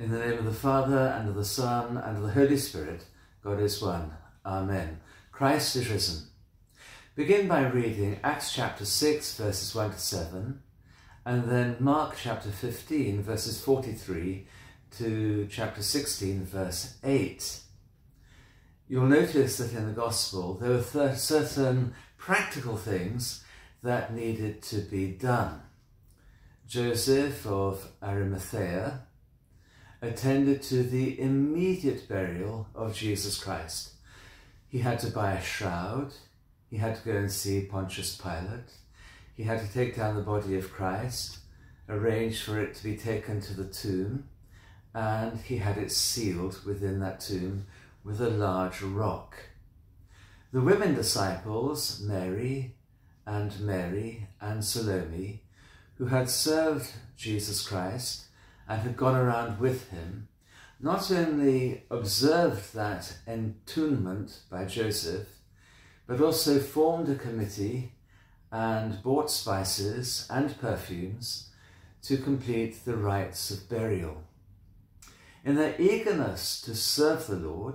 In the name of the Father, and of the Son, and of the Holy Spirit, God is one. Amen. Christ is risen. Begin by reading Acts chapter 6, verses 1 to 7, and then Mark chapter 15, verses 43 to chapter 16, verse 8. You'll notice that in the Gospel there were certain practical things that needed to be done. Joseph of Arimathea attended to the immediate burial of Jesus Christ. He had to buy a shroud, he had to go and see Pontius Pilate, he had to take down the body of Christ, arrange for it to be taken to the tomb, and he had it sealed within that tomb with a large rock. The women disciples, Mary and Mary and Salome, who had served Jesus Christ and had gone around with him, not only observed that entombment by Joseph, but also formed a committee and bought spices and perfumes to complete the rites of burial. In their eagerness to serve the Lord,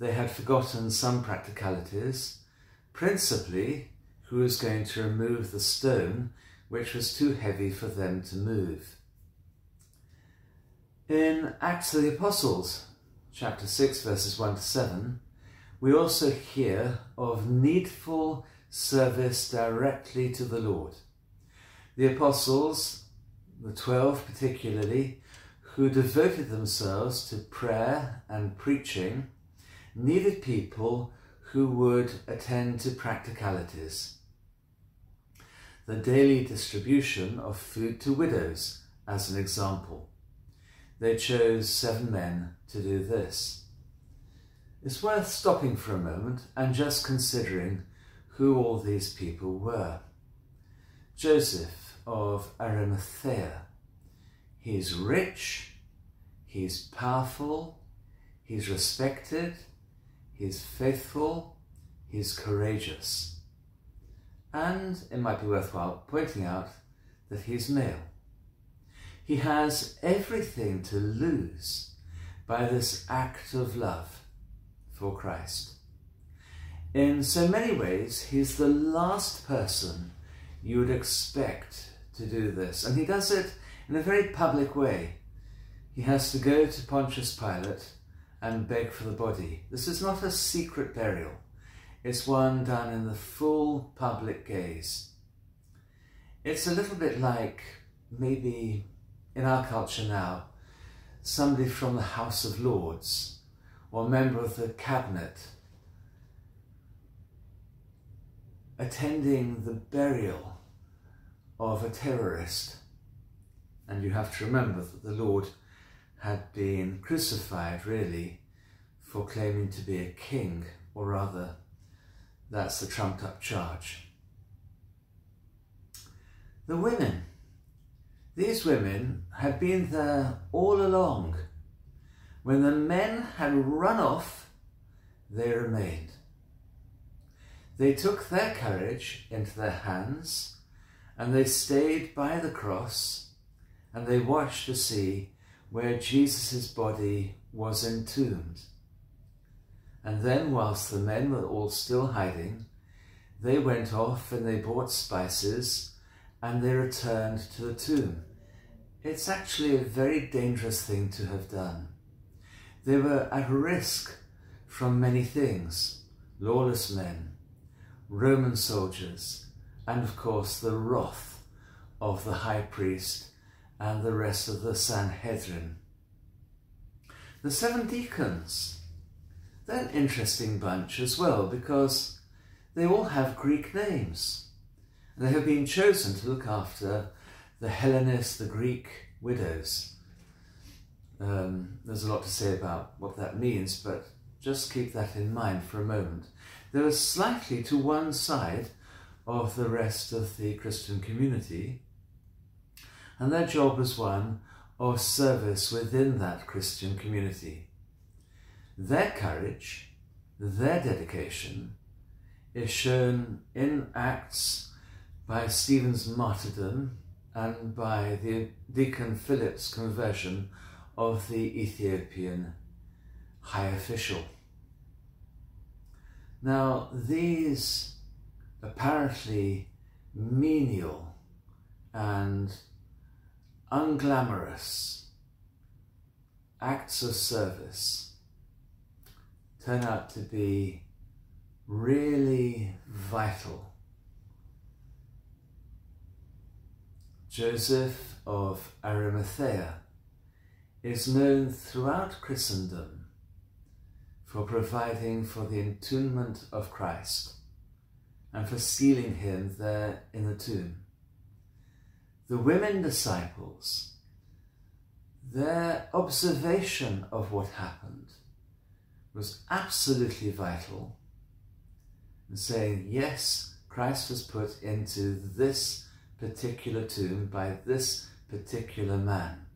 they had forgotten some practicalities, principally who was going to remove the stone which was too heavy for them to move. In Acts of the Apostles, chapter 6, verses 1 to 7, we also hear of needful service directly to the Lord. The apostles, the twelve particularly, who devoted themselves to prayer and preaching, needed people who would attend to practicalities. The daily distribution of food to widows, as an example they chose seven men to do this. It's worth stopping for a moment and just considering who all these people were. Joseph of Arimathea. He's rich, he's powerful, he's respected, he's faithful, he's courageous. And it might be worthwhile pointing out that he's male. He has everything to lose by this act of love for Christ. In so many ways, he's the last person you would expect to do this. And he does it in a very public way. He has to go to Pontius Pilate and beg for the body. This is not a secret burial. It's one done in the full public gaze. It's a little bit like maybe in our culture now, somebody from the House of Lords or a member of the cabinet attending the burial of a terrorist. And you have to remember that the Lord had been crucified really for claiming to be a king, or rather, that's the trumped up charge. The women these women had been there all along. When the men had run off, they remained. They took their courage into their hands and they stayed by the cross and they watched to see where Jesus' body was entombed. And then, whilst the men were all still hiding, they went off and they bought spices and they returned to the tomb. It's actually a very dangerous thing to have done. They were at risk from many things lawless men, Roman soldiers, and of course the wrath of the high priest and the rest of the Sanhedrin. The seven deacons, they're an interesting bunch as well because they all have Greek names. They have been chosen to look after the Hellenist, the Greek widows. Um, there's a lot to say about what that means, but just keep that in mind for a moment. They were slightly to one side of the rest of the Christian community, and their job was one of service within that Christian community. Their courage, their dedication, is shown in Acts by Stephen's martyrdom and by the Deacon Philip's conversion of the Ethiopian high official. Now, these apparently menial and unglamorous acts of service turn out to be really vital. Joseph of Arimathea is known throughout Christendom for providing for the entombment of Christ and for sealing him there in the tomb. The women disciples, their observation of what happened was absolutely vital in saying, yes, Christ was put into this particular tomb by this particular man.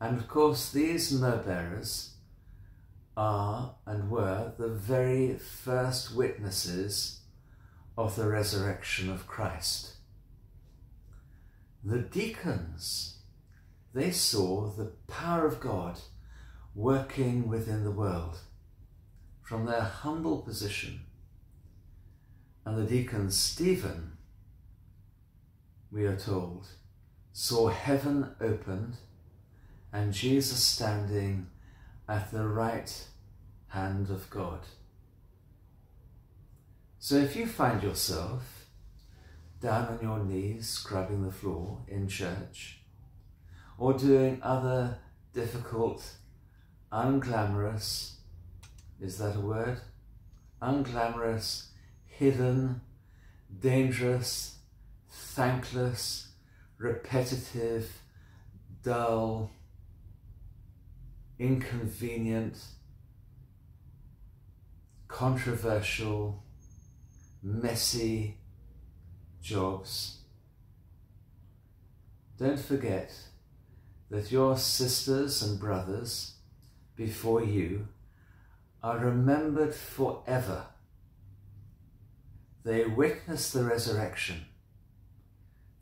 And of course, these myrrh bearers are and were the very first witnesses of the resurrection of Christ. The deacons, they saw the power of God working within the world from their humble position. And the deacon Stephen, we are told, saw heaven opened and Jesus standing at the right hand of God. So if you find yourself down on your knees scrubbing the floor in church, or doing other difficult, unglamorous, is that a word? Unglamorous, hidden, dangerous, thankless, repetitive, dull, inconvenient, controversial, messy jobs. Don't forget that your sisters and brothers before you are remembered forever. They witnessed the resurrection.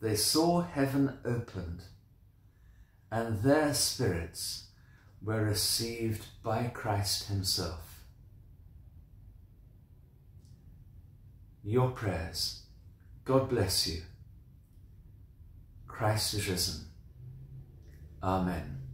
They saw heaven opened, and their spirits were received by Christ Himself. Your prayers, God bless you. Christ is risen. Amen.